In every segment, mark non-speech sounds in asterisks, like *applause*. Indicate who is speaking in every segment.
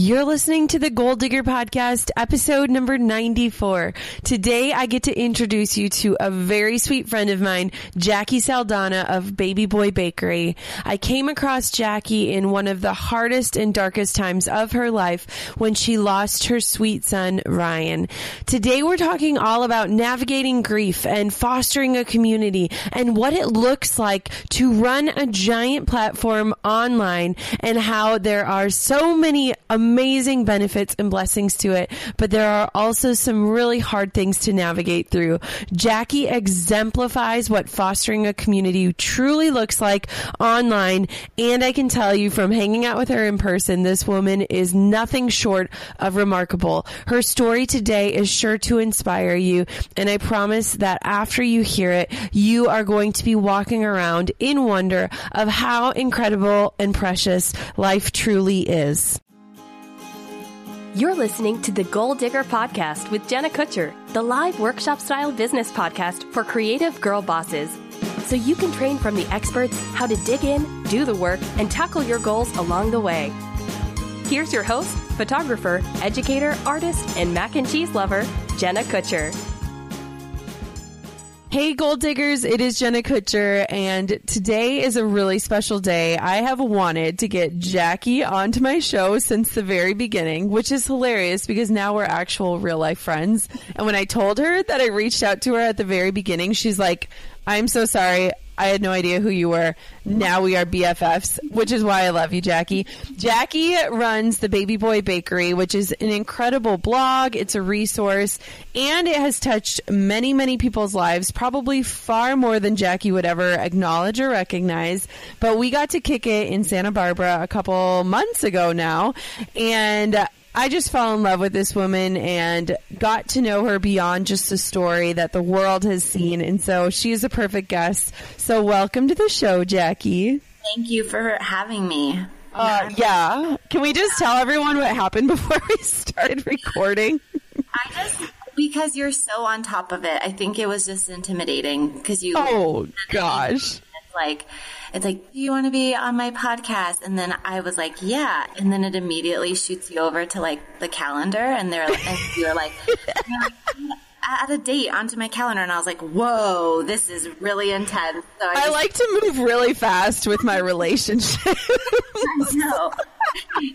Speaker 1: You're listening to the Goal Digger Podcast, episode number 94. Today, I get to introduce you to a very sweet friend of mine, Jacqui Saldana of Baby Boy Bakery. I came across Jacqui in one of the hardest and darkest times of her life when she lost her sweet son, Ryan. Today, we're talking all about navigating grief and fostering a community and what it looks like to run a giant platform online and how there are so many amazing amazing benefits and blessings to it, but there are also some really hard things to navigate through. Jacqui exemplifies what fostering a community truly looks like online, and I can tell you from hanging out with her in person, this woman is nothing short of remarkable. Her story today is sure to inspire you, and I promise that after you hear it, you are going to be walking around in wonder of how incredible and precious life truly is.
Speaker 2: You're listening to the Goal Digger Podcast with Jenna Kutcher, the live workshop style business podcast for creative girl bosses. So you can train from the experts how to dig in, do the work, and tackle your goals along the way. Here's your host, photographer, educator, artist, and mac and cheese lover, Jenna Kutcher.
Speaker 1: Hey, gold diggers, it is Jenna Kutcher, and today is a really special day. I have wanted to get Jacqui onto my show since the very beginning, which is hilarious because now we're actual real life friends. And when I told her that I reached out to her at the very beginning, she's like, I'm so sorry. I had no idea who you were. Now we are BFFs, which is why I love you, Jacqui. Jacqui runs the Baby Boy Bakery, which is an incredible blog. It's a resource and it has touched many, many people's lives, probably far more than Jacqui would ever acknowledge or recognize. But we got to kick it in Santa Barbara a couple months ago now. And I just fell in love with this woman and got to know her beyond just a story that the world has seen. And so she is a perfect guest. So welcome to the show, Jacqui.
Speaker 3: Thank you for having me.
Speaker 1: Uh, yeah. Can we just tell everyone what happened *laughs* before we started recording?
Speaker 3: I just because you're so on top of it. I think it was just intimidating because you.
Speaker 1: Oh gosh!
Speaker 3: Like it's like, do you want to be on my podcast? And then I was like, yeah. And then it immediately shoots you over to like the calendar and they're like, and you're like, *laughs* you're add a date onto my calendar and I was like, whoa, this is really intense.
Speaker 1: So I, I like to move really fast with my relationship. *laughs*
Speaker 3: I know.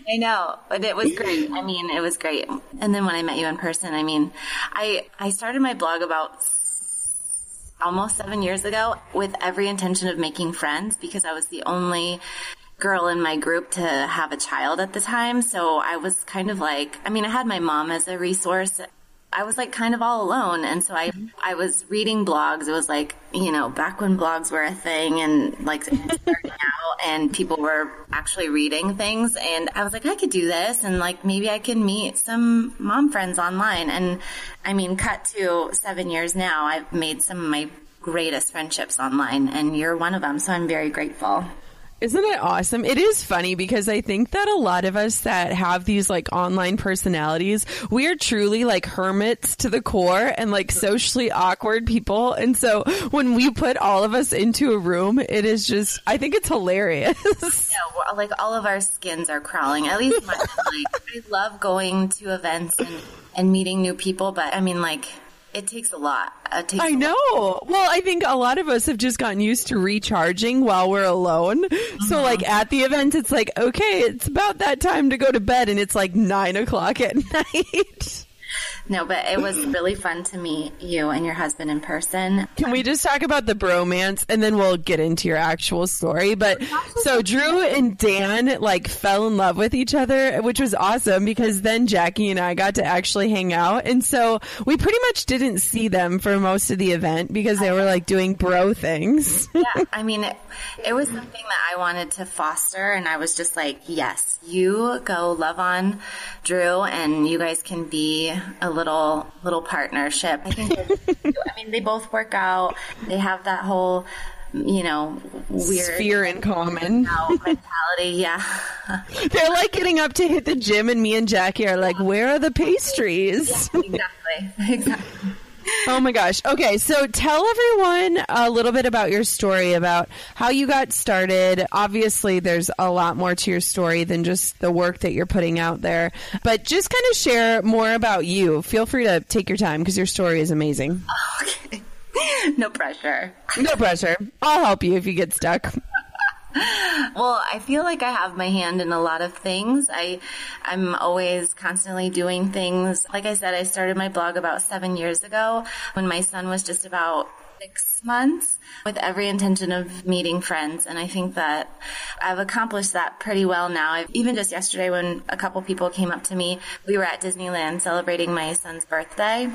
Speaker 3: I know, but it was great. I mean, it was great. And then when I met you in person, I mean, I, I started my blog about almost seven years ago with every intention of making friends because I was the only girl in my group to have a child at the time. So I was kind of like, I mean, I had my mom as a resource. I was like kind of all alone. And so I, mm-hmm. I was reading blogs. It was like, you know, back when blogs were a thing and like starting *laughs* out and people were actually reading things. And I was like, I could do this and like maybe I can meet some mom friends online. And I mean, cut to seven years now, I've made some of my greatest friendships online and you're one of them. So I'm very grateful.
Speaker 1: Isn't it awesome? It is funny because I think that a lot of us that have these like online personalities, we are truly like hermits to the core and like socially awkward people. And so when we put all of us into a room, it is just, I think it's hilarious. *laughs*
Speaker 3: Yeah, like all of our skins are crawling. At least mine. like, I love going to events and, and meeting new people, but I mean, like, it takes a lot. Takes
Speaker 1: I know. Well, I think a lot of us have just gotten used to recharging while we're alone. Mm-hmm. So, like at the event, it's like, okay, it's about that time to go to bed, and it's like nine o'clock at *laughs* night.
Speaker 3: No, but it was really fun to meet you and your husband in person.
Speaker 1: Can we just talk about the bromance and then we'll get into your actual story? But so Drew and Dan like fell in love with each other, which was awesome because then Jacqui and I got to actually hang out. And so we pretty much didn't see them for most of the event because they were like doing bro things.
Speaker 3: yeah. I mean, it, it was something that I wanted to foster. And I was just like, yes, you go love on Drew and you guys can be a little little partnership. I think. *laughs* I mean, they both work out. They have that whole you know, weird
Speaker 1: sphere in common
Speaker 3: mentality. Yeah. *laughs*
Speaker 1: They're like getting up to hit the gym and me and Jacqui are like, where are the pastries?
Speaker 3: Yeah, exactly. *laughs* Exactly.
Speaker 1: Oh my gosh. Okay, so tell everyone a little bit about your story, about how you got started. Obviously, there's a lot more to your story than just the work that you're putting out there, but just kind of share more about you. Feel free to take your time because your story is amazing. *laughs*
Speaker 3: Okay. No pressure.
Speaker 1: No pressure. I'll help you if you get stuck *laughs*
Speaker 3: well, I feel like I have my hand in a lot of things. I, I'm always constantly doing things. Like I said, I started my blog about seven years ago when my son was just about six months with every intention of meeting friends. And I think that I've accomplished that pretty well now. Even just yesterday when a couple people came up to me, we were at Disneyland celebrating my son's birthday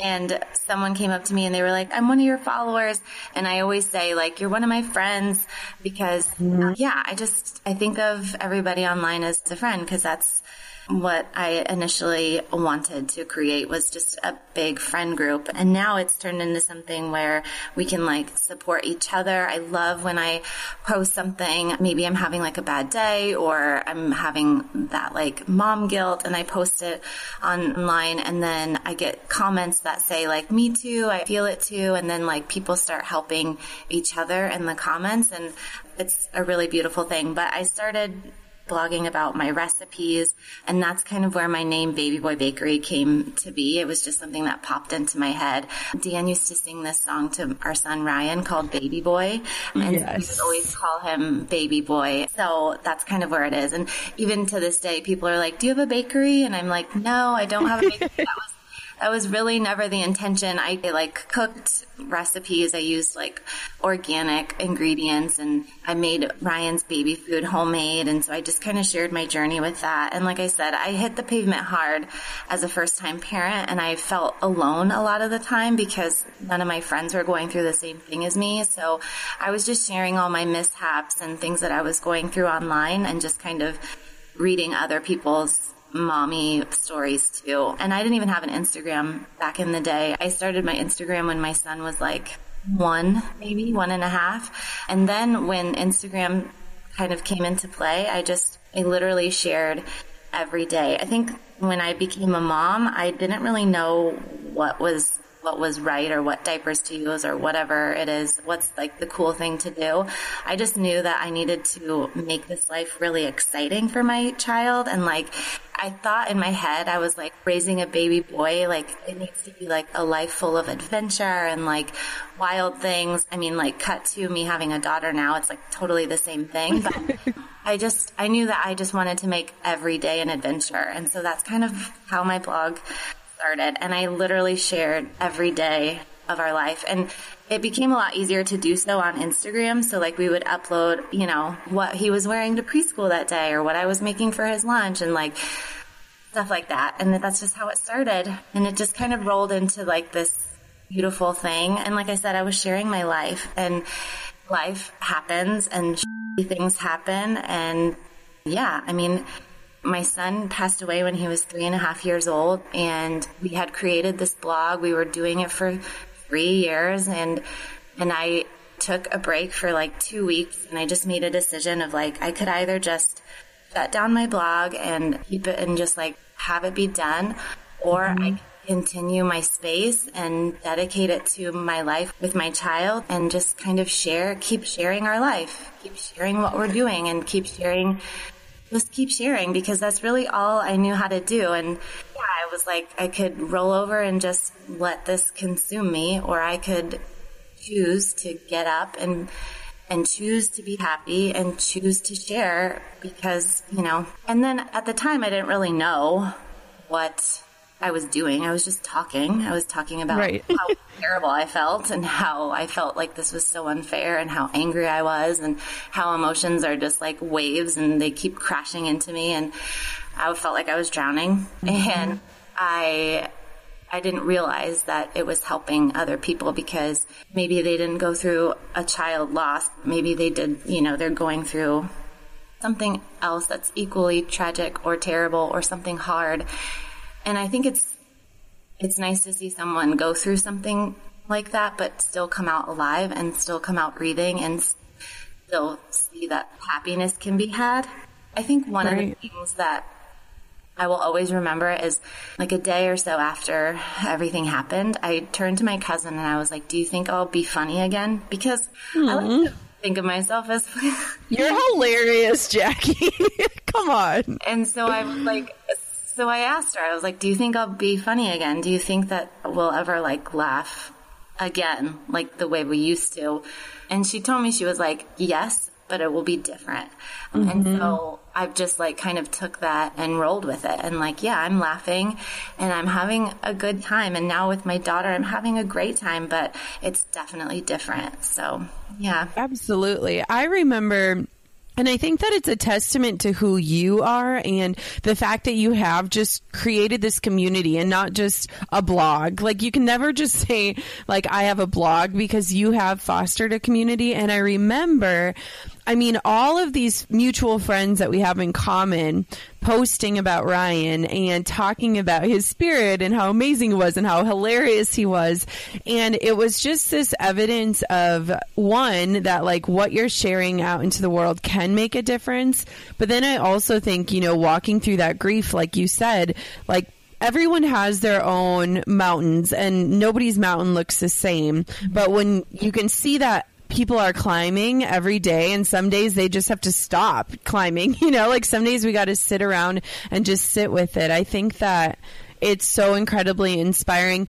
Speaker 3: and someone came up to me and they were like, I'm one of your followers. And I always say like, you're one of my friends because mm-hmm. yeah, I just, I think of everybody online as a friend because that's what I initially wanted to create was just a big friend group. And now it's turned into something where we can like support each other. I love when I post something, maybe I'm having like a bad day or I'm having that like mom guilt and I post it online and then I get comments that say like, me too, I feel it too. And then like people start helping each other in the comments and it's a really beautiful thing. But I started blogging about my recipes. And that's kind of where my name Baby Boy Bakery came to be. It was just something that popped into my head. Dan used to sing this song to our son Ryan called Baby Boy. And yes. so we would always call him Baby Boy. So that's kind of where it is. And even to this day, people are like, do you have a bakery? And I'm like, no, I don't have a bakery. *laughs* that was that was really never the intention. I like cooked recipes. I used like organic ingredients and I made Ryan's baby food homemade. And so I just kind of shared my journey with that. And like I said, I hit the pavement hard as a first time parent and I felt alone a lot of the time because none of my friends were going through the same thing as me. So I was just sharing all my mishaps and things that I was going through online and just kind of reading other people's mommy stories too. And I didn't even have an Instagram back in the day. I started my Instagram when my son was like one, maybe one and a half. And then when Instagram kind of came into play, I just, I literally shared every day. I think when I became a mom, I didn't really know what was what was right or what diapers to use or whatever it is, what's like the cool thing to do. I just knew that I needed to make this life really exciting for my child. And like, I thought in my head, I was like raising a baby boy, like it needs to be like a life full of adventure and like wild things. I mean, like cut to me having a daughter now, it's like totally the same thing, but *laughs* I just, I knew that I just wanted to make every day an adventure. And so that's kind of how my blog started and I literally shared every day of our life. And it became a lot easier to do so on Instagram. So like we would upload, you know, what he was wearing to preschool that day or what I was making for his lunch and like stuff like that. And that's just how it started. And it just kind of rolled into like this beautiful thing. And like I said, I was sharing my life and life happens and things happen. And yeah, I mean, my son passed away when he was three and a half years old, and we had created this blog. We were doing it for three years, and and I took a break for like two weeks and I just made a decision of like, I could either just shut down my blog and keep it and just like have it be done, or mm-hmm. I continue my space and dedicate it to my life with my child and just kind of share, keep sharing our life, keep sharing what we're doing and keep sharing, just keep sharing because that's really all I knew how to do. And yeah, I was like, I could roll over and just let this consume me or I could choose to get up and and choose to be happy and choose to share because, you know, and then at the time I didn't really know what I was doing. I was just talking. I was talking about right. *laughs* how terrible I felt and how I felt like this was so unfair and how angry I was and how emotions are just like waves and they keep crashing into me and I felt like I was drowning mm-hmm. and I I didn't realize that it was helping other people because maybe they didn't go through a child loss. Maybe they did, you know, they're going through something else that's equally tragic or terrible or something hard and I think it's it's nice to see someone go through something like that, but still come out alive and still come out breathing and still see that happiness can be had. I think one right. of the things that I will always remember is like a day or so after everything happened, I turned to my cousin and I was like, Do you think I'll be funny again? Because mm-hmm. I like to think of myself as *laughs*
Speaker 4: You're hilarious, Jacqui. *laughs* Come on.
Speaker 3: And so I was like, so I asked her, I was like, do you think I'll be funny again? Do you think that we'll ever like laugh again, like the way we used to? And she told me, she was like, yes, but it will be different. Mm-hmm. And so I've just like kind of took that and rolled with it. And like, yeah, I'm laughing and I'm having a good time. And now with my daughter, I'm having a great time, but it's definitely different. So yeah.
Speaker 4: Absolutely. I remember and I think that it's a testament to who you are and the fact that you have just created this community and not just a blog. Like you can never just say like I have a blog because you have fostered a community. And I remember I mean, all of these mutual friends that we have in common posting about Ryan and talking about his spirit and how amazing he was and how hilarious he was. And it was just this evidence of one, that like what you're sharing out into the world can make a difference. But then I also think, you know, walking through that grief, like you said, like everyone has their own mountains and nobody's mountain looks the same. But when you can see that people are climbing every day and some days they just have to stop climbing. *laughs* You know, like some days we got to sit around and just sit with it. I think that it's so incredibly inspiring.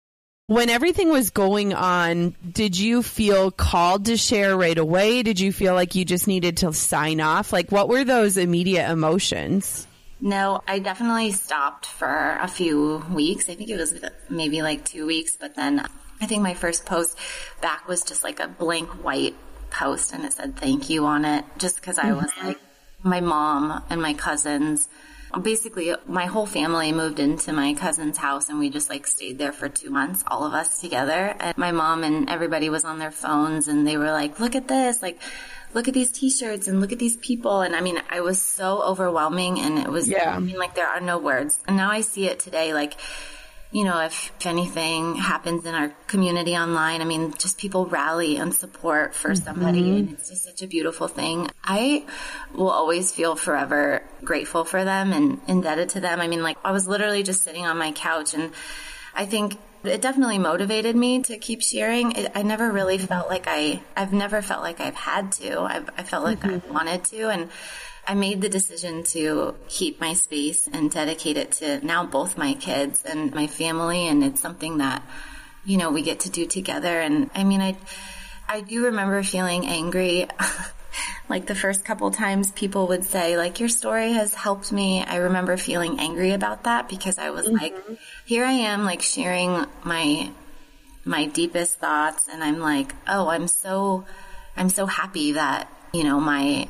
Speaker 1: When everything was going on, did you feel called to share right away? Did you feel like you just needed to sign off? Like, what were those immediate emotions?
Speaker 3: No, I definitely stopped for a few weeks. I think it was maybe like two weeks, but then I think my first post back was just like a blank white post and it said thank you on it just because I was mm-hmm. like, my mom and my cousins basically my whole family moved into my cousin's house and we just like stayed there for two months, all of us together. And my mom and everybody was on their phones and they were like, look at this, like, look at these t-shirts and look at these people. And I mean, I was so overwhelming and it was, yeah. I mean, like there are no words. And now I see it today, like, you know, if, if anything happens in our community online, I mean, just people rally and support for mm-hmm. somebody. And it's just such a beautiful thing. I will always feel forever grateful for them and indebted to them. I mean, like, I was literally just sitting on my couch and I think it definitely motivated me to keep sharing. It, I never really felt like I, I've never felt like I've had to. I've, I felt like mm-hmm. I wanted to. And I made the decision to keep my space and dedicate it to now both my kids and my family. And it's something that, you know, we get to do together. And I mean, I, I do remember feeling angry. *laughs* like the first couple times people would say like your story has helped me i remember feeling angry about that because i was mm-hmm. like here i am like sharing my my deepest thoughts and i'm like oh i'm so i'm so happy that you know my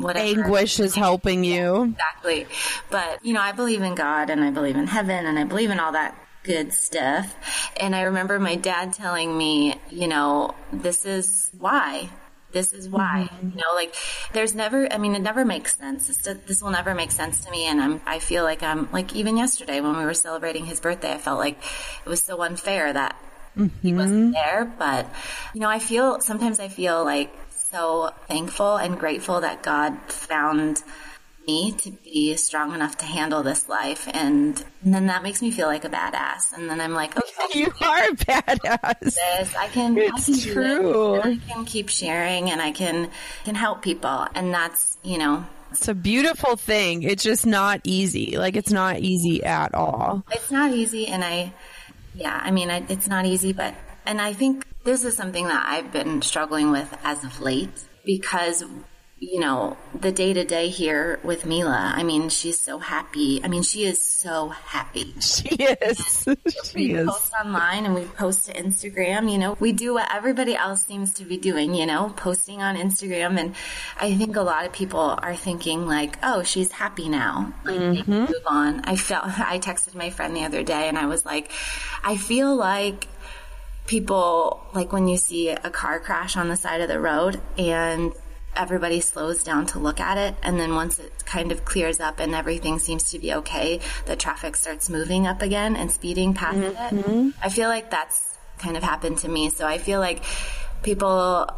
Speaker 1: whatever. Anguish is helping you.
Speaker 3: Exactly. But, you know, I believe in God and I believe in heaven and I believe in all that good stuff. And I remember my dad telling me, you know, this is why. This is why, mm-hmm. you know, like there's never, I mean, it never makes sense. This, this will never make sense to me. And I'm, I feel like I'm like, even yesterday when we were celebrating his birthday, I felt like it was so unfair that mm-hmm. he wasn't there. But, you know, I feel, sometimes I feel like so thankful and grateful that God found me to be strong enough to handle this life. And, and, then that makes me feel like a badass. And then I'm like, okay. *laughs*
Speaker 1: you are a badass.
Speaker 3: This. I can, it's I can true. I can keep sharing and I can, can help people. And that's, you know,
Speaker 1: it's a beautiful thing. It's just not easy. Like it's not easy at all.
Speaker 3: It's not easy. And I, yeah, I mean, I, it's not easy, but, and I think this is something that I've been struggling with as of late because you know, the day to day here with Mila. I mean, she's so happy. I mean, she is so happy. *laughs*
Speaker 1: She is. *laughs*
Speaker 3: she
Speaker 1: we
Speaker 3: is. post online and we post to Instagram. You know, we do what everybody else seems to be doing. You know, posting on Instagram, and I think a lot of people are thinking like, "Oh, she's happy now. Like, mm-hmm. move on." I felt. *laughs* I texted my friend the other day, and I was like, "I feel like." People like when you see a car crash on the side of the road and everybody slows down to look at it and then once it kind of clears up and everything seems to be okay the traffic starts moving up again and speeding past mm-hmm. it. I feel like that's kind of happened to me. So i feel like people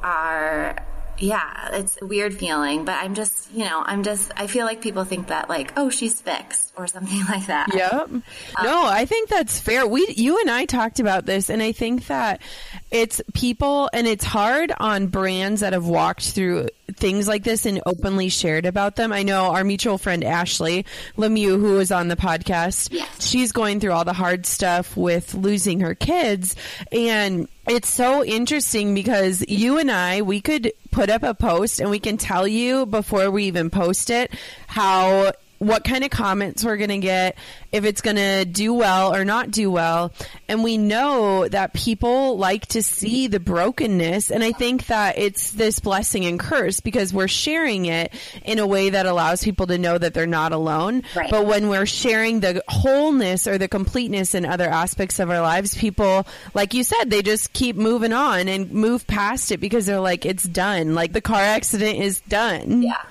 Speaker 3: are yeah, it's a weird feeling, but I'm just, you know, I'm just, I feel like people think that like, oh, she's fixed or something *laughs* like that.
Speaker 1: Yep. Um, no, I think that's fair. We, you and I talked about this and I think that it's people and it's hard on brands that have walked through things like this and openly shared about them. I know our mutual friend Ashley Lemieux, who was on the podcast,
Speaker 3: Yes.
Speaker 1: she's going through all the hard stuff with losing her kids. And it's so interesting because you and I, we could put up a post and we can tell you before we even post it how what kind of comments we're going to get, if it's going to do well or not do well. And we know that people like to see the brokenness. And I think that it's this blessing and curse because we're sharing it in a way that allows people to know that they're not alone.
Speaker 3: Right.
Speaker 1: But when we're sharing the wholeness or the completeness in other aspects of our lives, people, like you said, they just keep moving on and move past it because they're like, it's done. Like the car accident is done.
Speaker 3: Yeah.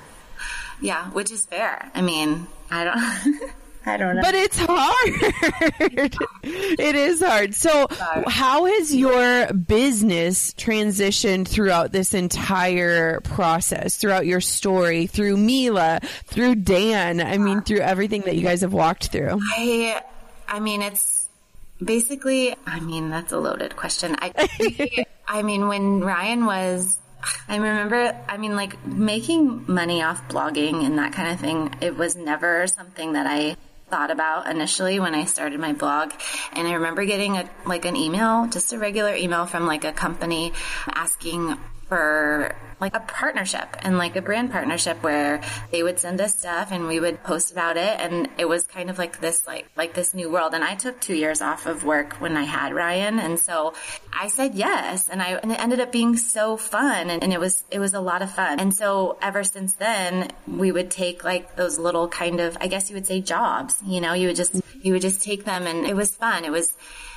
Speaker 3: Yeah, which is fair. I mean, I don't, *laughs* I don't know.
Speaker 1: But it's hard. *laughs* it is hard. So, how has your business transitioned throughout this entire process, throughout your story, through Mila, through Dan? I mean, through everything that you guys have walked through.
Speaker 3: I, I mean, it's basically, I mean, that's a loaded question. I, *laughs* I mean, when Ryan was, I remember, I mean, like making money off blogging and that kind of thing, it was never something that I thought about initially when I started my blog. And I remember getting a, like an email, just a regular email from like a company asking for like a partnership and like a brand partnership where they would send us stuff and we would post about it. And it was kind of like this like like this new world. And I took 2 years off of work when I had Ryan. And so I said yes. And I and it ended up being so fun. And, and it was it was a lot of fun. And so ever since then we would take like those little kind of I guess you would say jobs you know you would just you would just take them. And it was fun. It was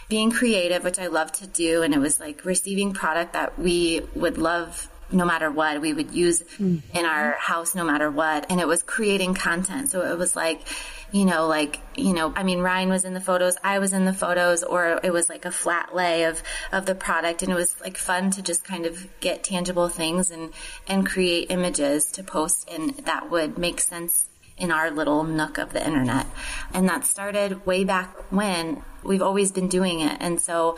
Speaker 3: being creative, which I love to do. And it was like receiving product that we would love no matter what we would use mm-hmm. in our house no matter what. And it was creating content. So it was like you know like you know i mean ryan was in the photos i was in the photos or it was like a flat lay of of the product. And it was like fun to just kind of get tangible things and and create images to post and that would make sense in our little nook of the internet. And that started way back when. We've always been doing it. And so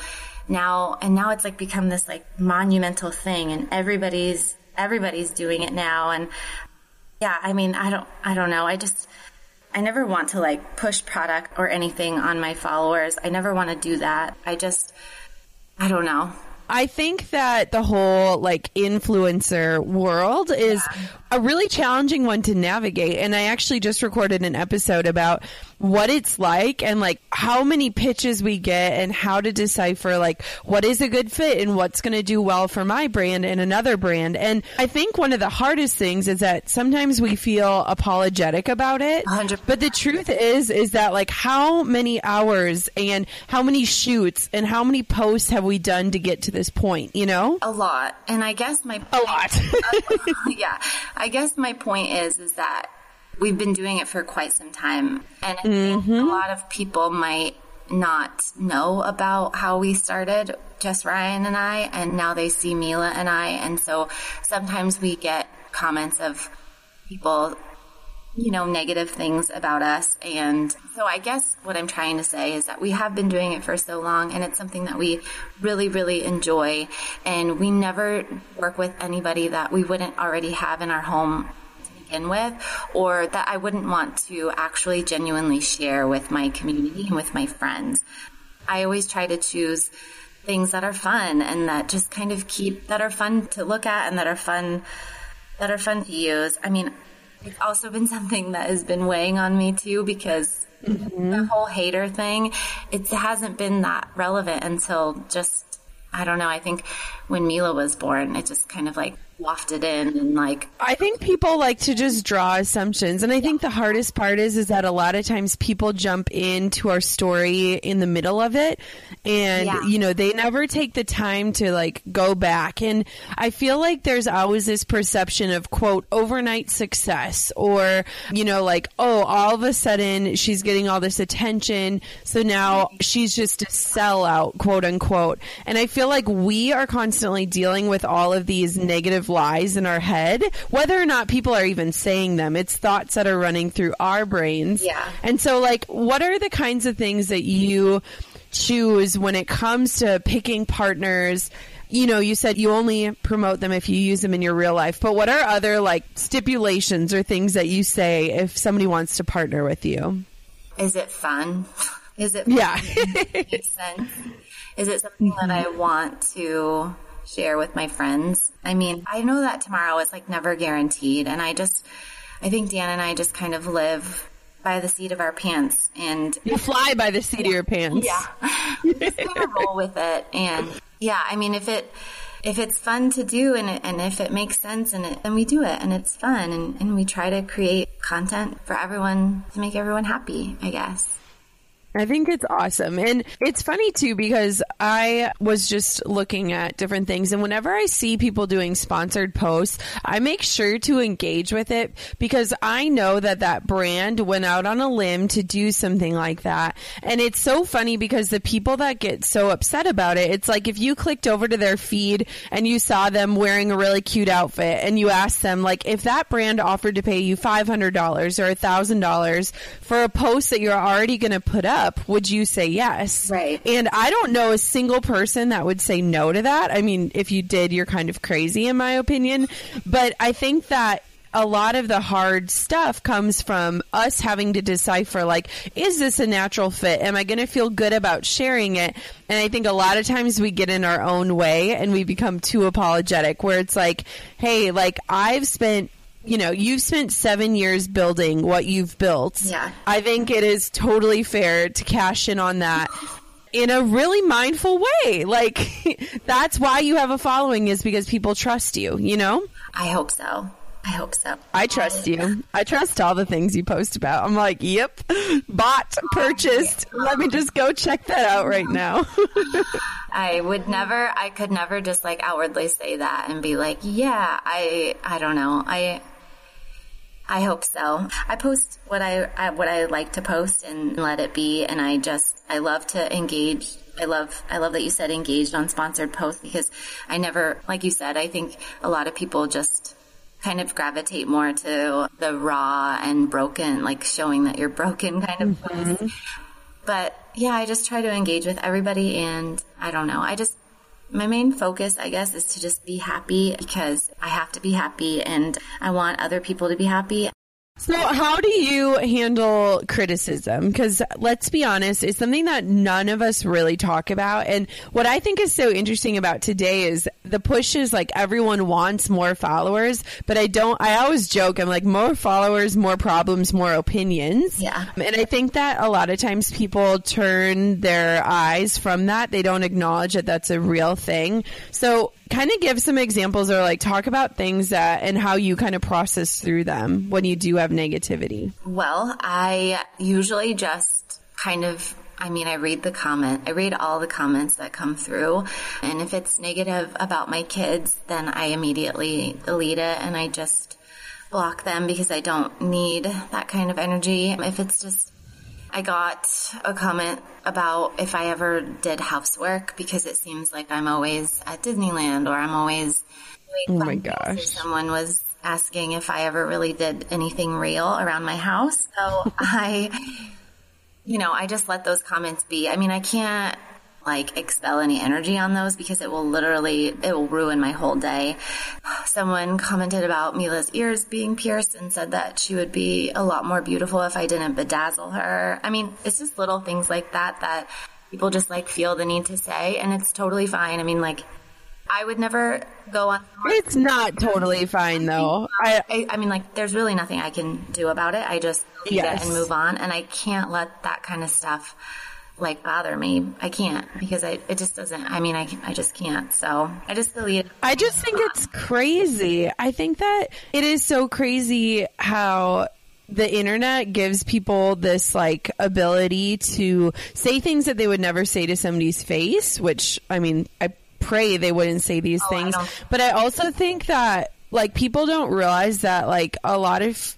Speaker 3: now, and now it's like become this like monumental thing and everybody's, everybody's doing it now. And yeah, I mean, I don't, I don't know. I just, I never want to like push product or anything on my followers. I never want to do that. I just, I don't know.
Speaker 1: I think that the whole like influencer world is a really challenging one to navigate. And I actually just recorded an episode about what it's like and like how many pitches we get and how to decipher like what is a good fit and what's going to do well for my brand and another brand. And I think one of the hardest things is that sometimes we feel apologetic about it.
Speaker 3: 100.
Speaker 1: But the truth is, is that like how many hours and how many shoots and how many posts have we done to get to this point, you know?
Speaker 3: A lot. And I guess my
Speaker 1: A lot. *laughs*
Speaker 3: yeah. I guess my point is is that we've been doing it for quite some time and I think a mm-hmm. lot of people might not know about how we started just Ryan and I and now they see Mila and I and so sometimes we get comments of people you know, negative things about us. And so I guess what I'm trying to say is that we have been doing it for so long and it's something that we really, really enjoy. And we never work with anybody that we wouldn't already have in our home to begin with or that I wouldn't want to actually genuinely share with my community and with my friends. I always try to choose things that are fun and that just kind of keep, that are fun to look at and that are fun, that are fun to use. I mean, it's also been something that has been weighing on me too because mm-hmm. the whole hater thing, it hasn't been that relevant until just, I don't know, I think when Mila was born, it just kind of like wafted in and like,
Speaker 1: I think people like to just draw assumptions. And I think the hardest part is, is that a lot of times people jump into our story in the middle of it. And,
Speaker 3: Yeah.
Speaker 1: you know, they never take the time to like go back. And I feel like there's always this perception of quote, overnight success or, you know, like, oh, all of a sudden she's getting all this attention. So now she's just a sellout, quote unquote. And I feel like we are constantly dealing with all of these negative lies in our head, whether or not people are even saying them. It's thoughts that are running through our brains.
Speaker 3: Yeah.
Speaker 1: And so, like, what are the kinds of things that you choose when it comes to picking partners? you know, you said you only promote them if you use them in your real life, but what are other like stipulations or things that you say if somebody wants to partner with you?
Speaker 3: Is it fun? *laughs* Is it
Speaker 1: Yeah.
Speaker 3: makes sense? Is it something that I mm-hmm. want to share with my friends? I mean, I know that tomorrow is like never guaranteed. And I just, I think Dan and I just kind of live by the seat of our pants and
Speaker 1: you fly by the seat of your pants.
Speaker 3: yeah, *laughs* just kind of roll with it. And yeah, I mean, if it, if it's fun to do and, it, and if it makes sense and it, then we do it and it's fun and, and we try to create content for everyone to make everyone happy, I guess.
Speaker 1: I think it's awesome. And it's funny too because I was just looking at different things and whenever I see people doing sponsored posts, I make sure to engage with it because I know that that brand went out on a limb to do something like that. And it's so funny because the people that get so upset about it, it's like if you clicked over to their feed and you saw them wearing a really cute outfit and you asked them like if that brand offered to pay you $500 or $1,000 for a post that you're already going to put up, would you say yes?
Speaker 3: Right.
Speaker 1: And I don't know a single person that would say no to that. I mean, if you did, you're kind of crazy in my opinion. But I think that a lot of the hard stuff comes from us having to decipher like is this a natural fit am i going to feel good about sharing it and i think a lot of times we get in our own way and we become too apologetic where it's like hey like i've spent you know, you've spent seven years building what you've built.
Speaker 3: Yeah.
Speaker 1: I think it is totally fair to cash in on that in a really mindful way. Like, *laughs* that's why you have a following is because people trust you, you know?
Speaker 3: I hope so. I hope so.
Speaker 1: I trust you. I trust all the things you post about. I'm like, yep, bought, purchased. Let me just go check that out right now. *laughs*
Speaker 3: I would never, I could never just like outwardly say that and be like, yeah, I, I don't know. I, I hope so. I post what I, I what I like to post and let it be. And I just, I love to engage. I love, I love that you said engaged on sponsored posts because I never, like you said, I think a lot of people just kind of gravitate more to the raw and broken, like showing that you're broken kind of posts. Mm-hmm. But yeah, I just try to engage with everybody and I don't know. I just, my main focus, I guess, is to just be happy because I have to be happy and I want other people to be happy.
Speaker 1: So, how do you handle criticism? Because let's be honest, it's something that none of us really talk about. And what I think is so interesting about today is the push is like everyone wants more followers, but I don't, I always joke, I'm like, more followers, more problems, more opinions.
Speaker 3: Yeah.
Speaker 1: And I think that a lot of times people turn their eyes from that. They don't acknowledge that that's a real thing. So, kind of give some examples or like talk about things that and how you kind of process through them when you do have negativity.
Speaker 3: Well, I usually just kind of I mean, I read the comment. I read all the comments that come through. And if it's negative about my kids, then I immediately delete it and I just block them because I don't need that kind of energy. If it's just, I got a comment about if I ever did housework because it seems like I'm always at Disneyland or I'm always
Speaker 1: Oh my gosh.
Speaker 3: Someone was asking if I ever really did anything real around my house. So *laughs* I, you know, I just let those comments be. I mean, I can't like expel any energy on those because it will literally, it will ruin my whole day. Someone commented about Mila's ears being pierced and said that she would be a lot more beautiful if I didn't bedazzle her. I mean, it's just little things like that that people just like feel the need to say and it's totally fine. I mean, like, I would never go on.
Speaker 1: It's not totally fine though. I,
Speaker 3: I, I mean, like, there's really nothing I can do about it. I just leave
Speaker 1: Yes.
Speaker 3: it and move on, and I can't let that kind of stuff like bother me. I can't because I it just doesn't. I mean, I I just can't. So I just delete.
Speaker 1: I just think it's crazy. I think that it is so crazy how the internet gives people this like ability to say things that they would never say to somebody's face, which I mean, I pray they wouldn't say these
Speaker 3: Oh,
Speaker 1: things.
Speaker 3: don't-
Speaker 1: But I also think that like people don't realize that like a lot of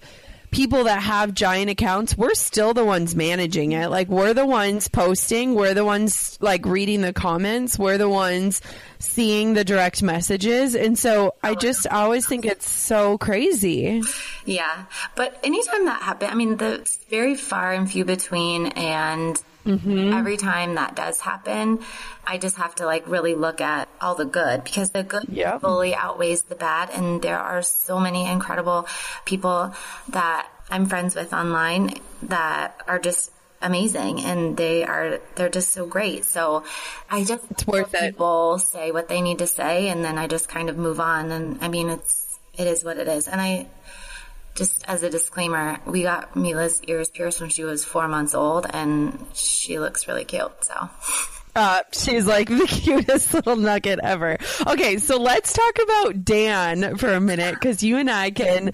Speaker 1: people that have giant accounts, we're still the ones managing it. Like we're the ones posting, we're the ones like reading the comments, we're the ones seeing the direct messages. And so I just always think it's so crazy.
Speaker 3: Yeah. But anytime that happens, I mean, the very far and few between and Mm-hmm. Every time that does happen, I just have to like really look at all the good because the good yep. fully outweighs the bad. And there are so many incredible people that I'm friends with online that are just amazing and they are they're just so great so i just
Speaker 1: it's worth
Speaker 3: it people say what they need to say and then i just kind of move on and i mean it's it is what it is and i just as a disclaimer, we got Mila's ears pierced when she was four months old, and she looks really cute. So. *laughs*
Speaker 1: Uh, she's like *laughs* the cutest little nugget ever. Okay, so let's talk about Dan for a minute because you and I can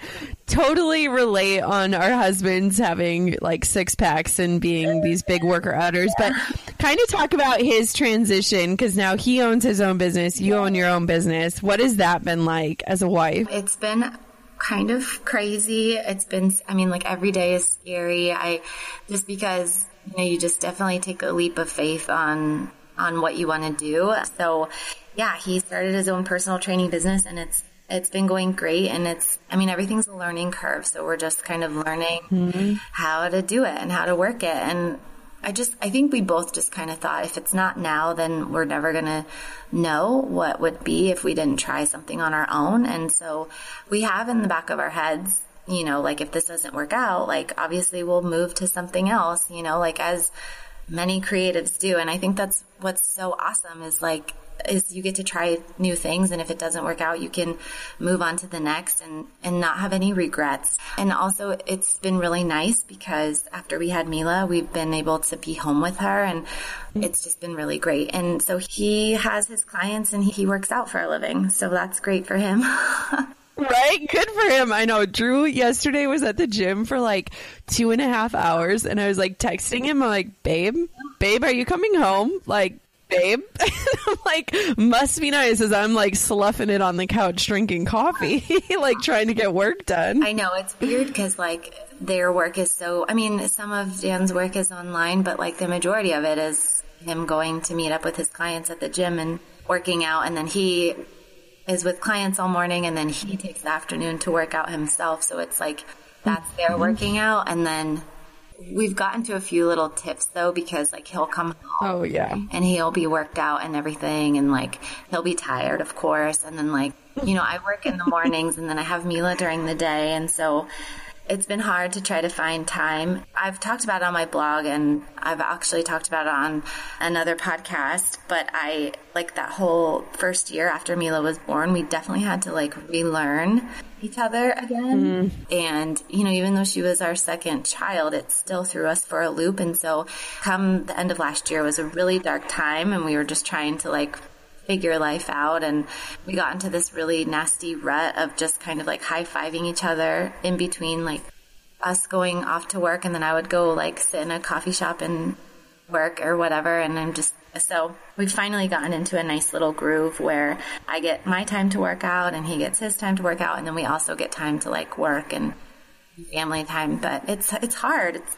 Speaker 1: totally relate on our husbands having like six packs and being these big worker udders, but kind of talk about his transition because now he owns his own business, you own your own business. What has that been like as a wife?
Speaker 3: It's been kind of crazy. It's been, I mean, like every day is scary. I just because, you know, you just definitely take a leap of faith on, on what you want to do. So yeah, he started his own personal training business and it's, it's been going great and it's, I mean, everything's a learning curve. So we're just kind of learning mm-hmm. how to do it and how to work it. And I just, I think we both just kind of thought if it's not now, then we're never going to know what would be if we didn't try something on our own. And so we have in the back of our heads, you know, like if this doesn't work out, like obviously we'll move to something else, you know, like as many creatives do. And I think that's what's so awesome is like, is you get to try new things and if it doesn't work out you can move on to the next and and not have any regrets and also it's been really nice because after we had Mila we've been able to be home with her and it's just been really great and so he has his clients and he works out for a living so that's great for him *laughs*
Speaker 1: Right? Good for him. I know. Drew yesterday was at the gym for like two and a half hours and I was like texting him. I'm like, babe, babe, are you coming home? Like, babe. *laughs* I'm like, must be nice as I'm like sloughing it on the couch drinking coffee, *laughs* like trying to get work done.
Speaker 3: I know it's weird because like their work is so, I mean, some of Dan's work is online, but like the majority of it is him going to meet up with his clients at the gym and working out. And then he is with clients all morning and then he takes the afternoon to work out himself. So it's like, that's their mm-hmm. working out. And then We've gotten to a few little tips though, because like he'll come
Speaker 1: home. Oh yeah.
Speaker 3: And he'll be worked out and everything, and like he'll be tired, of course. And then like you know, I work in the *laughs* mornings, and then I have Mila during the day, and so it's been hard to try to find time. I've talked about it on my blog and I've actually talked about it on another podcast, but I like that whole first year after Mila was born, we definitely had to like relearn each other again. Mm-hmm. And, you know, even though she was our second child, it still threw us for a loop. And so come the end of last year was a really dark time and we were just trying to like figure life out. And we got into this really nasty rut of just kind of like high fiving each other in between like us going off to work. And then I would go like sit in a coffee shop and work or whatever. And I'm just, so we've finally gotten into a nice little groove where I get my time to work out and he gets his time to work out. And then we also get time to like work and family time. But it's, it's hard. It's,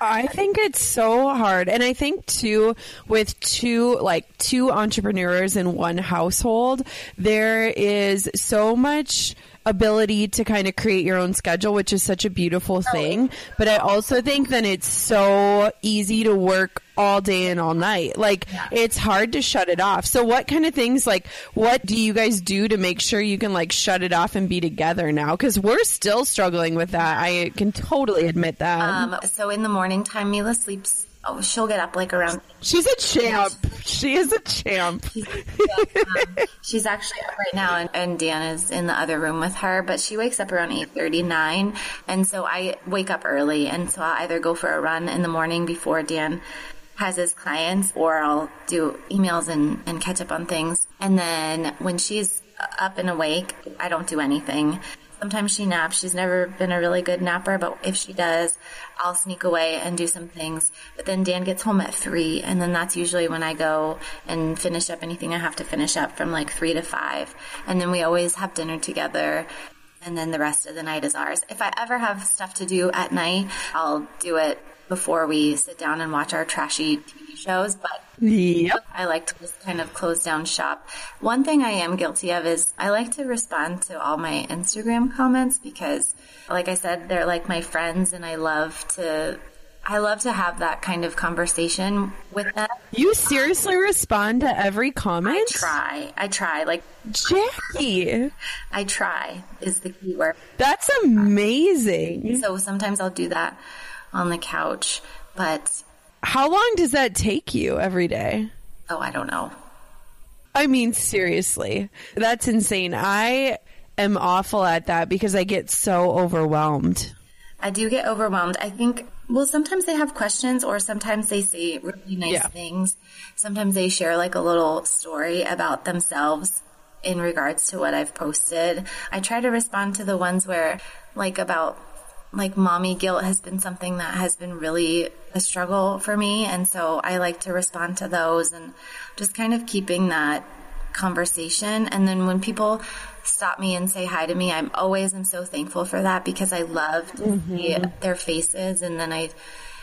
Speaker 1: I think it's so hard. And I think too, with two, like two entrepreneurs in one household, there is so much ability to kind of create your own schedule, which is such a beautiful thing. But I also think that it's so easy to work all day and all night. Like it's hard to shut it off. So what kind of things like what do you guys do to make sure you can like shut it off and be together now? Cuz we're still struggling with that. I can totally admit that.
Speaker 3: Um, so in the morning time Mila sleeps oh, she'll get up like around.
Speaker 1: She's a champ. She is a champ.
Speaker 3: um, *laughs* she's actually up right now, and, and Dan is in the other room with her. But she wakes up around eight thirty nine, and so I wake up early, and so I'll either go for a run in the morning before Dan has his clients, or I'll do emails and, and catch up on things. And then when she's up and awake, I don't do anything. Sometimes she naps. She's never been a really good napper, but if she does, I'll sneak away and do some things. But then Dan gets home at three, and then that's usually when I go and finish up anything I have to finish up from like three to five. And then we always have dinner together. And then the rest of the night is ours. If I ever have stuff to do at night, I'll do it before we sit down and watch our trashy TV shows. But
Speaker 1: Yep.
Speaker 3: I like to just kind of close down shop. One thing I am guilty of is I like to respond to all my Instagram comments because, like I said, they're like my friends and I love to, I love to have that kind of conversation with them.
Speaker 1: You seriously respond to every comment?
Speaker 3: I try. I try. Like,
Speaker 1: Jackie,
Speaker 3: I try is the key word.
Speaker 1: that's amazing.
Speaker 3: So sometimes I'll do that on the couch, but
Speaker 1: How long does that take you every day?
Speaker 3: oh, I don't know.
Speaker 1: I mean, seriously, that's insane. I am awful at that because I get so overwhelmed.
Speaker 3: I do get overwhelmed. I think, well, sometimes they have questions or sometimes they say really nice
Speaker 1: Yeah.
Speaker 3: things. Sometimes they share like a little story about themselves in regards to what I've posted. I try to respond to the ones where, like, about like mommy guilt has been something that has been really a struggle for me. And so I like to respond to those and just kind of keeping that conversation. And then when people stop me and say hi to me, I'm always am so thankful for that because I love to mm-hmm. see their faces. And then I,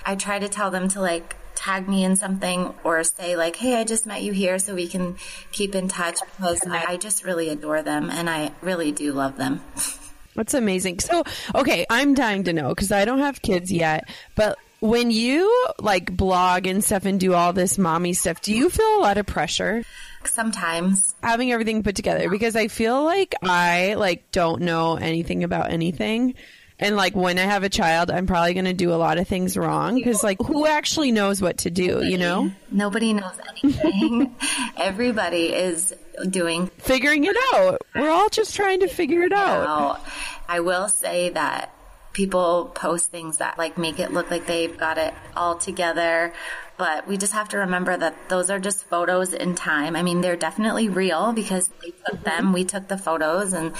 Speaker 3: I try to tell them to like tag me in something or say like, Hey, I just met you here so we can keep in touch because I, I just really adore them and I really do love them. *laughs*
Speaker 1: That's amazing. So, okay, I'm dying to know because I don't have kids yet, but when you like blog and stuff and do all this mommy stuff, do you feel a lot of pressure
Speaker 3: Sometimes
Speaker 1: having everything put together? Because I feel like I like don't know anything about anything. And like when I have a child, I'm probably going to do a lot of things wrong because like who actually knows what to do, you know?
Speaker 3: Nobody knows anything. *laughs* Everybody is doing
Speaker 1: Figuring it out. We're all just trying to figure it out.
Speaker 3: well. I will say that people post things that like make it look like they've got it all together, but we just have to remember that those are just photos in time. I mean, they're definitely real because they took them. We took the photos and,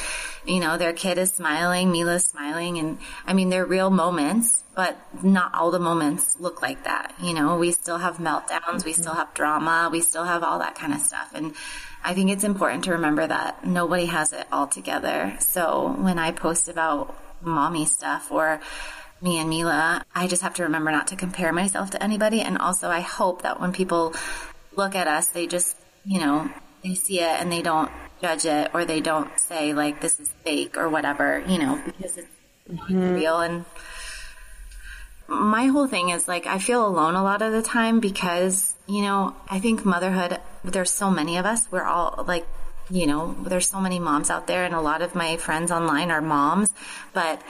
Speaker 3: you know, their kid is smiling, Mila's smiling, and I mean, they're real moments, but not all the moments look like that. You know, we still have meltdowns, we still have drama, we still have all that kind of stuff. And I think it's important to remember that nobody has it all together. So when I post about mommy stuff or me and Mila, I just have to remember not to compare myself to anybody. And also, I hope that when people look at us, they just, you know, they see it and they don't judge it or they don't say, like, this is fake or whatever, you know, because it's mm-hmm. real. And my whole thing is like, I feel alone a lot of the time because, you know, I think motherhood, there's so many of us. We're all like, you know, there's so many moms out there and a lot of my friends online are moms, but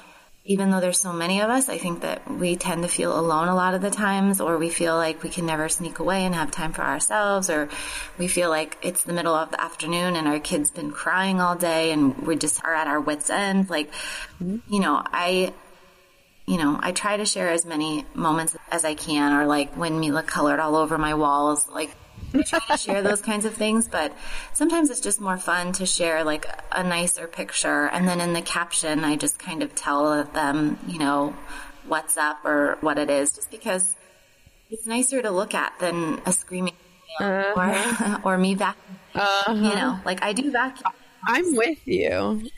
Speaker 3: even though there's so many of us, I think that we tend to feel alone a lot of the times, or we feel like we can never sneak away and have time for ourselves, or we feel like it's the middle of the afternoon and our kid's been crying all day and we just are at our wits' end. Like, you know, I, you know, I try to share as many moments as I can, or like when Mila colored all over my walls, like Try *laughs* to share those kinds of things, but sometimes it's just more fun to share like a nicer picture. And then in the caption, I just kind of tell them, you know, what's up or what it is, just because it's nicer to look at than a screaming uh-huh. or, *laughs* or me vacuum. You uh-huh. know, like I do vacuum.
Speaker 1: I'm with you.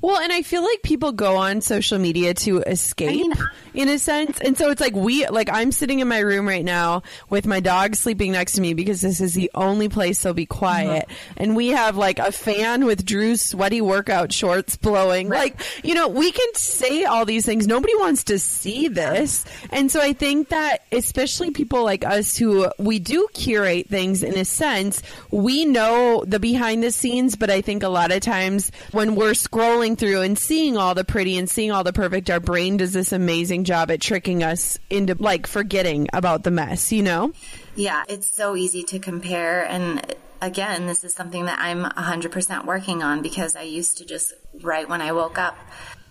Speaker 1: Well, and I feel like people go on social media to escape in a sense. And so it's like we, like I'm sitting in my room right now with my dog sleeping next to me because this is the only place they'll be quiet. Uh-huh. And we have like a fan with Drew's sweaty workout shorts blowing. Like, you know, we can say all these things. Nobody wants to see this. And so I think that especially people like us who we do curate things in a sense, we know the behind the scenes, but I think a lot of times when we're scrolling scrolling through and seeing all the pretty and seeing all the perfect, our brain does this amazing job at tricking us into like forgetting about the mess, you know?
Speaker 3: Yeah, it's so easy to compare. And again, this is something that I'm 100% working on because I used to just, right when I woke up,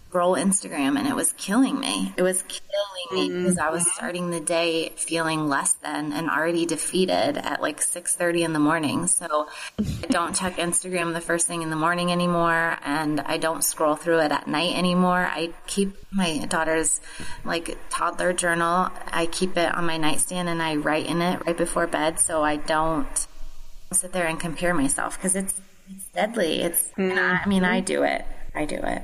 Speaker 3: scroll Instagram and it was killing me. It was killing me mm-hmm. because I was starting the day feeling less than and already defeated at like 6:30 in the morning. So I don't check Instagram the first thing in the morning anymore and I don't scroll through it at night anymore. I keep my daughter's like toddler journal. I keep it on my nightstand and I write in it right before bed so I don't sit there and compare myself because it's it's deadly. It's I mean I mm-hmm. do it. I do it.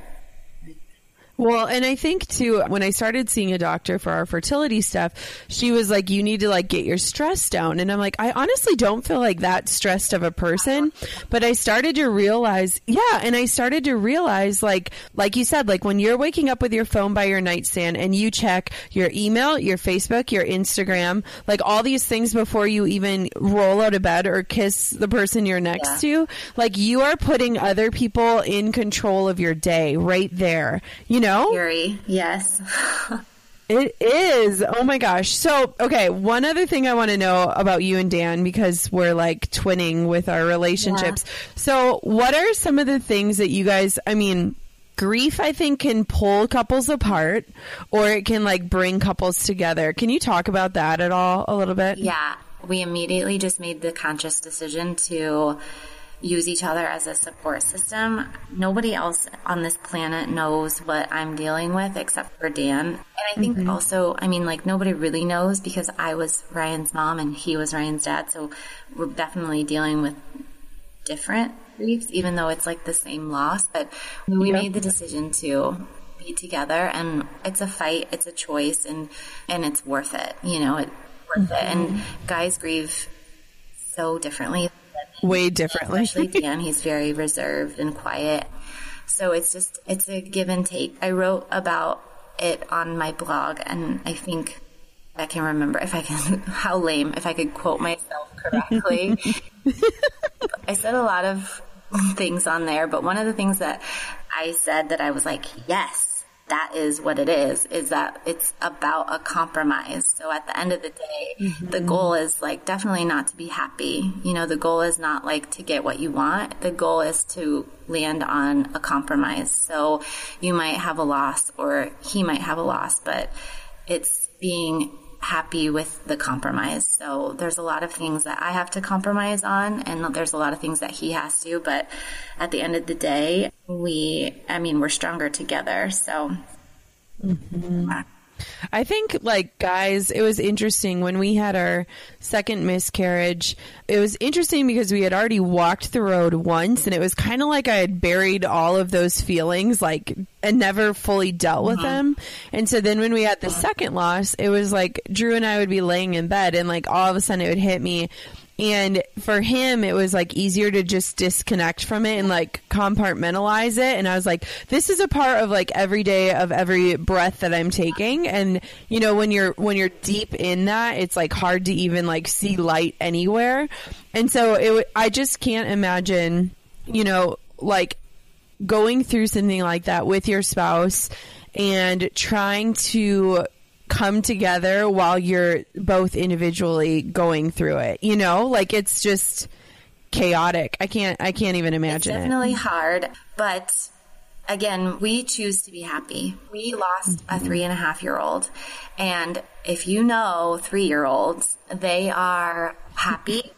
Speaker 1: Well, and I think too, when I started seeing a doctor for our fertility stuff, she was like, you need to like get your stress down. And I'm like, I honestly don't feel like that stressed of a person, but I started to realize, yeah. And I started to realize like, like you said, like when you're waking up with your phone by your nightstand and you check your email, your Facebook, your Instagram, like all these things before you even roll out of bed or kiss the person you're next to, like you are putting other people in control of your day right there. You know?
Speaker 3: Scary. Yes.
Speaker 1: It is. Oh my gosh. So, okay, one other thing I want to know about you and Dan because we're like twinning with our relationships. So, what are some of the things that you guys, I mean, grief I think can pull couples apart or it can like bring couples together. Can you talk about that at all a little bit?
Speaker 3: Yeah, we immediately just made the conscious decision to use each other as a support system. Nobody else on this planet knows what I'm dealing with except for Dan. And I think mm-hmm. also, I mean, like nobody really knows because I was Ryan's mom and he was Ryan's dad. So we're definitely dealing with different griefs, even though it's like the same loss. But we made the decision to be together and it's a fight, it's a choice and, and it's worth it. You know, it's worth it. And mm-hmm. guys grieve so differently.
Speaker 1: Way differently.
Speaker 3: Especially *laughs* Dan, he's very reserved and quiet. So it's just, it's a give and take. I wrote about it on my blog and I think I can remember if I can, *laughs* how lame, if I could quote myself correctly. *laughs* I said a lot of things on there, but one of the things that I said that I was like, yes, that is what it is, is that it's about a compromise. So at the end of the day, mm-hmm. the goal is like definitely not to be happy. You know, the goal is not like to get what you want. The goal is to land on a compromise. So you might have a loss or he might have a loss, but it's being happy with the compromise. So there's a lot of things that I have to compromise on and there's a lot of things that he has to, but at the end of the day, we, I mean, we're stronger together. So mm-hmm.
Speaker 1: I think, like, guys, it was interesting when we had our second miscarriage. It was interesting because we had already walked the road once, and it was kind of like I had buried all of those feelings, like, and never fully dealt with uh-huh. them. And so then when we had the second loss, it was like Drew and I would be laying in bed, and like all of a sudden it would hit me. And for him, it was like easier to just disconnect from it and like compartmentalize it. And I was like, this is a part of like every day of every breath that I'm taking. And you know, when you're, when you're deep in that, it's like hard to even like see light anywhere. And so it, I just can't imagine, you know, like going through something like that with your spouse and trying to come together while you're both individually going through it. You know, like it's just chaotic. I can't I can't even
Speaker 3: it's
Speaker 1: imagine it.
Speaker 3: definitely hard, but again, we choose to be happy. We lost a three and a half year old. And if you know three year olds, they are happy,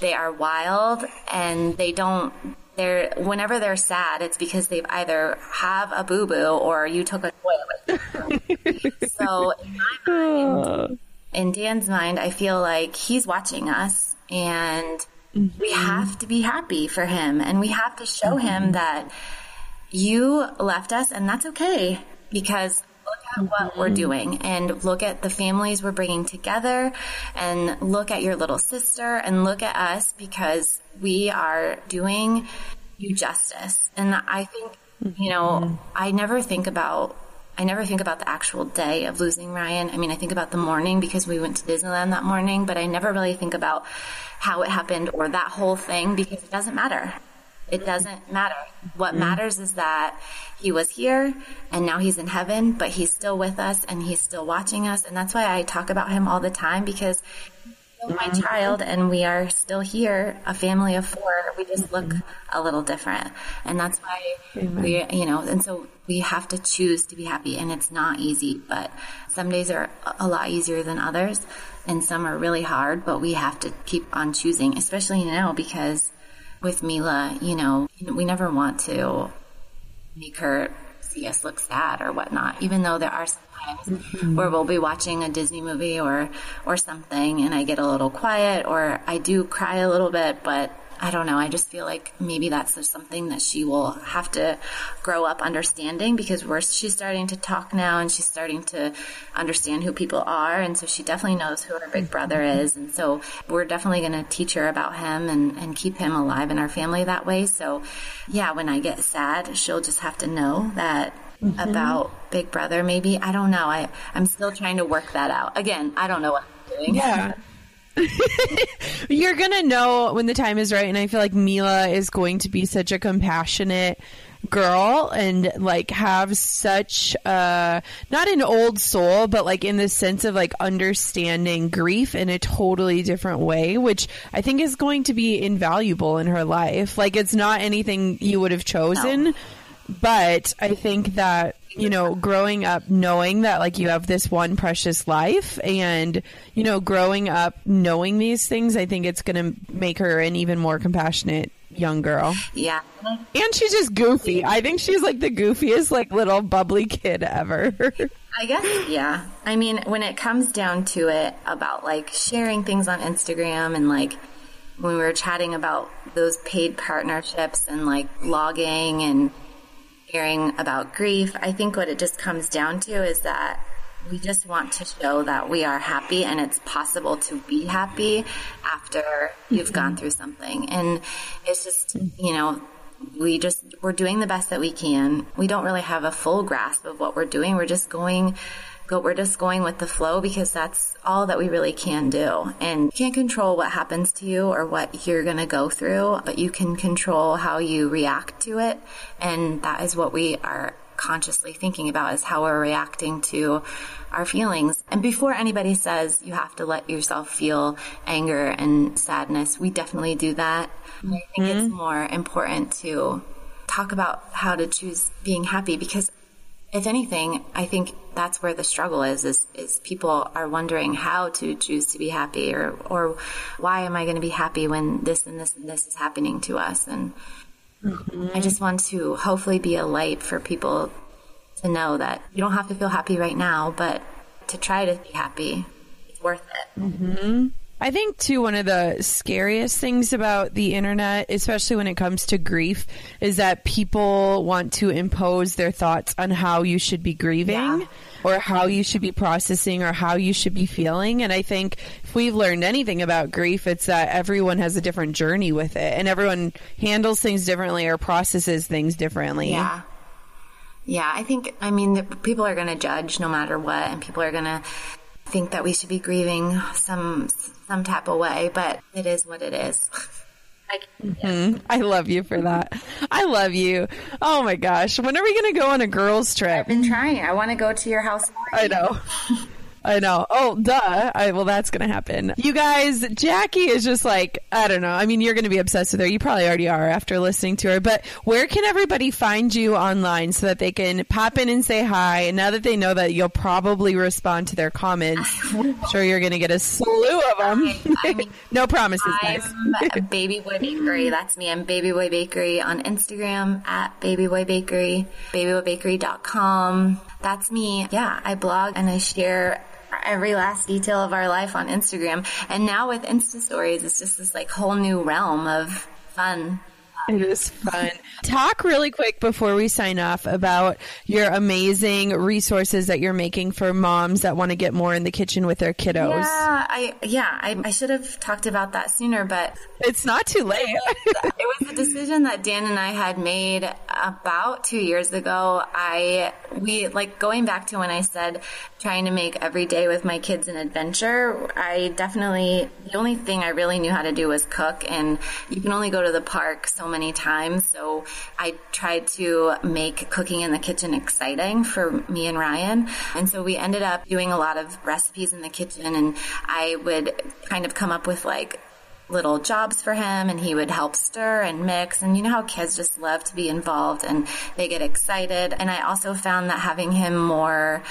Speaker 3: they are wild, and they don't they're whenever they're sad, it's because they've either have a boo boo or you took a toy away. *laughs* so in my mind, *sighs* in Dan's mind, I feel like he's watching us and we mm-hmm. have to be happy for him and we have to show him mm-hmm. that you left us and that's okay because look at what we're mm-hmm. doing and look at the families we're bringing together and look at your little sister and look at us because we are doing you justice. And I think, you know, I never think about I never think about the actual day of losing Ryan. I mean, I think about the morning because we went to Disneyland that morning, but I never really think about how it happened or that whole thing because it doesn't matter. It doesn't matter. What mm-hmm. matters is that he was here and now he's in heaven, but he's still with us and he's still watching us. And that's why I talk about him all the time because my child and we are still here, a family of four. We just look a little different. And that's why we, you know, and so we have to choose to be happy and it's not easy, but some days are a lot easier than others and some are really hard, but we have to keep on choosing, especially now because with Mila, you know, we never want to make her see us look sad or whatnot, even though there are times where we'll be watching a Disney movie or, or something and I get a little quiet or I do cry a little bit, but I don't know. I just feel like maybe that's just something that she will have to grow up understanding because we're, she's starting to talk now and she's starting to understand who people are. And so she definitely knows who her big brother mm-hmm. is. And so we're definitely going to teach her about him and, and keep him alive in our family that way. So yeah, when I get sad, she'll just have to know that about big brother maybe. I don't know. I, I'm still trying to work that out. Again, I don't know what I'm doing.
Speaker 1: Yeah. *laughs* You're going to know when the time is right. And I feel like Mila is going to be such a compassionate girl and like have such uh not an old soul but like in the sense of like understanding grief in a totally different way which i think is going to be invaluable in her life like it's not anything you would have chosen but i think that you know growing up knowing that like you have this one precious life and you know growing up knowing these things i think it's going to make her an even more compassionate young girl
Speaker 3: Yeah.
Speaker 1: and she's just goofy. I think she's like the goofiest, like little bubbly kid ever. *laughs*
Speaker 3: I guess, yeah. I mean, when it comes down to it about like sharing things on Instagram and like when we were chatting about those paid partnerships and like logging and hearing about grief, I think what it just comes down to is that we just want to show that we are happy and it's possible to be happy after you've mm-hmm. gone through something. And it's just, you know, we just, we're doing the best that we can. We don't really have a full grasp of what we're doing. We're just going, go, we're just going with the flow because that's all that we really can do. And you can't control what happens to you or what you're going to go through, but you can control how you react to it. And that is what we are consciously thinking about is how we're reacting to our feelings. And before anybody says you have to let yourself feel anger and sadness, we definitely do that. I think it's mm-hmm. more important to talk about how to choose being happy because if anything, I think that's where the struggle is, is, is people are wondering how to choose to be happy or, or why am I going to be happy when this and this and this is happening to us? And mm-hmm. I just want to hopefully be a light for people to know that you don't have to feel happy right now, but to try to be happy, it's worth it. Mm-hmm.
Speaker 1: I think too one of the scariest things about the internet, especially when it comes to grief, is that people want to impose their thoughts on how you should be grieving
Speaker 3: Yeah.
Speaker 1: or how you should be processing or how you should be feeling. And I think if we've learned anything about grief, it's that everyone has a different journey with it and everyone handles things differently or processes things differently.
Speaker 3: Yeah. Yeah, I think, I mean, the, people are going to judge no matter what, and people are going to think that we should be grieving some, some type of way, but it is what it is. I, mm-hmm.
Speaker 1: I love you for that. I love you. Oh my gosh. When are we going to go on a girls trip?
Speaker 3: I've been trying. I want to go to your house.
Speaker 1: I know. *laughs* I know. Oh, duh. I, well, that's going to happen. You guys, Jacqui is just like, I don't know. I mean, you're going to be obsessed with her. You probably already are after listening to her. But where can everybody find you online so that they can pop in and say hi? And now that they know that you'll probably respond to their comments, I'm *laughs* sure you're going to get a slew of them.
Speaker 3: I mean, *laughs*
Speaker 1: no promises, guys.
Speaker 3: I'm Baby Boy Bakery. That's me. I'm Baby Boy Bakery on Instagram at Baby Boy Bakery, babyboybakery.com. That's me. Yeah, I blog and I share every last detail of our life on Instagram. And now with Insta stories, it's just this like whole new realm of fun.
Speaker 1: It is fun. Talk really quick before we sign off about your amazing resources that you're making for moms that want to get more in the kitchen with their kiddos.
Speaker 3: Yeah, I yeah, I, I should have talked about that sooner, but
Speaker 1: It's not too late. *laughs*
Speaker 3: it was a decision that Dan and I had made about two years ago. I we like going back to when I said trying to make every day with my kids an adventure. I definitely the only thing I really knew how to do was cook, and you can only go to the park so many times. So I tried to make cooking in the kitchen exciting for me and Ryan. And so we ended up doing a lot of recipes in the kitchen and I would kind of come up with like little jobs for him and he would help stir and mix. And you know how kids just love to be involved and they get excited. And I also found that having him more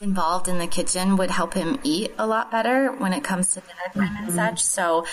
Speaker 3: involved in the kitchen would help him eat a lot better when it comes to dinner time mm-hmm. and such. So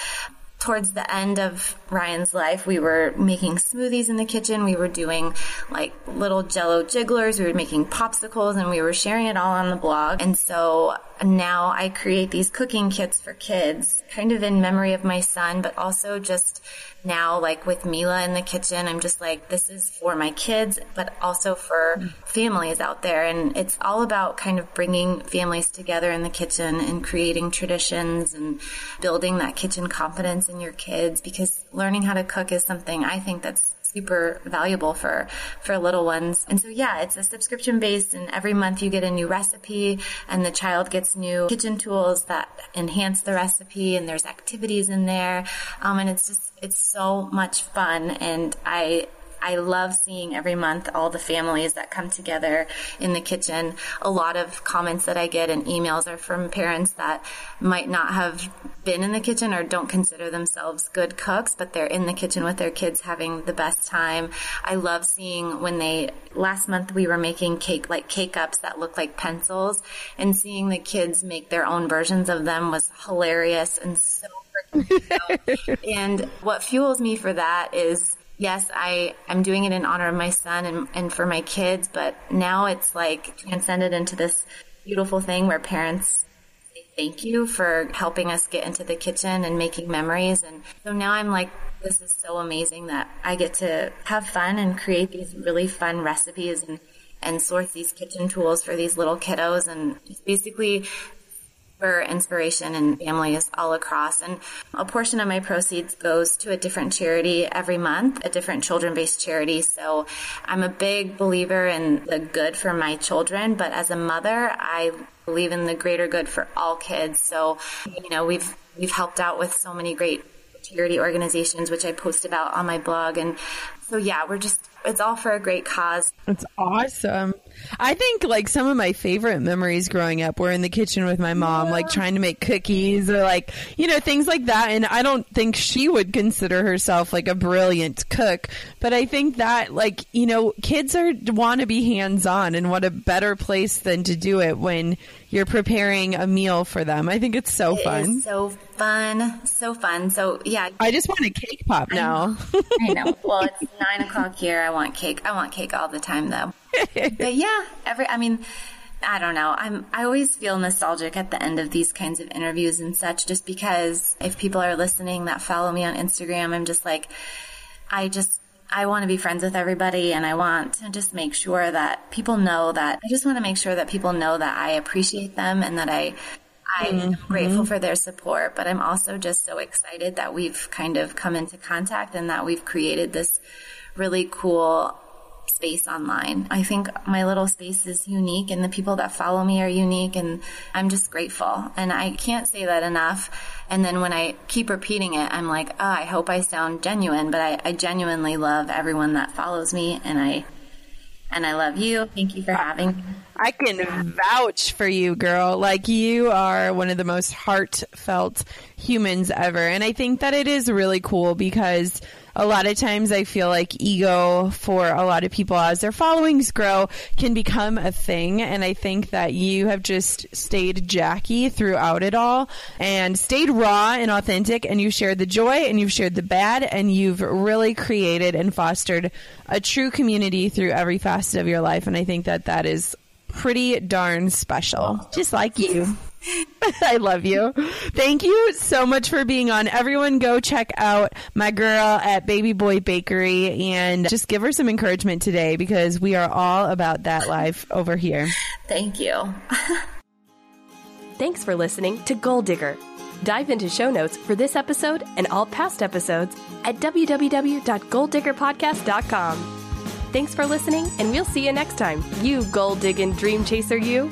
Speaker 3: towards the end of Ryan's life, we were making smoothies in the kitchen. We were doing like little jello jigglers. We were making popsicles and we were sharing it all on the blog. And so now I create these cooking kits for kids, kind of in memory of my son, but also just now, like with Mila in the kitchen, I'm just like, this is for my kids, but also for families out there. And it's all about kind of bringing families together in the kitchen and creating traditions and building that kitchen confidence in your kids because learning how to cook is something I think that's super valuable for for little ones. And so yeah, it's a subscription based and every month you get a new recipe and the child gets new kitchen tools that enhance the recipe and there's activities in there. Um, and it's just it's so much fun and I I love seeing every month all the families that come together in the kitchen. A lot of comments that I get and emails are from parents that might not have been in the kitchen or don't consider themselves good cooks, but they're in the kitchen with their kids having the best time. I love seeing when they, last month we were making cake, like cake pops that look like pencils and seeing the kids make their own versions of them was hilarious and so *laughs* *laughs* and what fuels me for that is yes, I, I'm doing it in honor of my son and, and for my kids, but now it's like transcended into this beautiful thing where parents say thank you for helping us get into the kitchen and making memories. And so now I'm like, this is so amazing that I get to have fun and create these really fun recipes and and source these kitchen tools for these little kiddos and basically for inspiration and families all across. And a portion of my proceeds goes to a different charity every month, a different children based charity. So I'm a big believer in the good for my children, but as a mother, I believe in the greater good for all kids. So, you know, we've, we've helped out with so many great charity organizations, which I post about on my blog. And so, yeah, we're just, it's all for a great cause.
Speaker 1: It's awesome. I think like some of my favorite memories growing up were in the kitchen with my mom, yeah. like trying to make cookies or like, you know, things like that. And I don't think she would consider herself like a brilliant cook, but I think that like, you know, kids are want to be hands on and what a better place than to do it when you're preparing a meal for them. I think it's so
Speaker 3: it
Speaker 1: fun.
Speaker 3: so fun. So fun. So yeah.
Speaker 1: I just want a cake pop now. *laughs*
Speaker 3: I know. Well, it's nine o'clock here. I want cake. I want cake all the time though. but yeah, every, I mean, I don't know. I'm, I always feel nostalgic at the end of these kinds of interviews and such, just because if people are listening that follow me on Instagram, I'm just like, I just, I want to be friends with everybody and I want to just make sure that people know that, I just want to make sure that people know that I appreciate them and that I, I'm mm-hmm. grateful for their support, but I'm also just so excited that we've kind of come into contact and that we've created this really cool space online. I think my little space is unique and the people that follow me are unique and I'm just grateful. And I can't say that enough. And then when I keep repeating it, I'm like, oh, I hope I sound genuine, but I, I genuinely love everyone that follows me and I and I love you. Thank you for having me.
Speaker 1: I can vouch for you, girl. Like you are one of the most heartfelt humans ever. And I think that it is really cool because a lot of times I feel like ego for a lot of people as their followings grow can become a thing. And I think that you have just stayed Jacqui throughout it all and stayed raw and authentic and you've shared the joy and you've shared the bad and you've really created and fostered a true community through every facet of your life. And I think that that is pretty darn special. Just like you. *laughs* I love you. Thank you so much for being on. Everyone go check out my girl at Baby Boy Bakery and just give her some encouragement today because we are all about that life over here.
Speaker 3: Thank you. *laughs*
Speaker 2: Thanks for listening to Goal Digger. Dive into show notes for this episode and all past episodes at www.goaldiggerpodcast.com. Thanks for listening, and we'll see you next time. You gold digging dream chaser, you.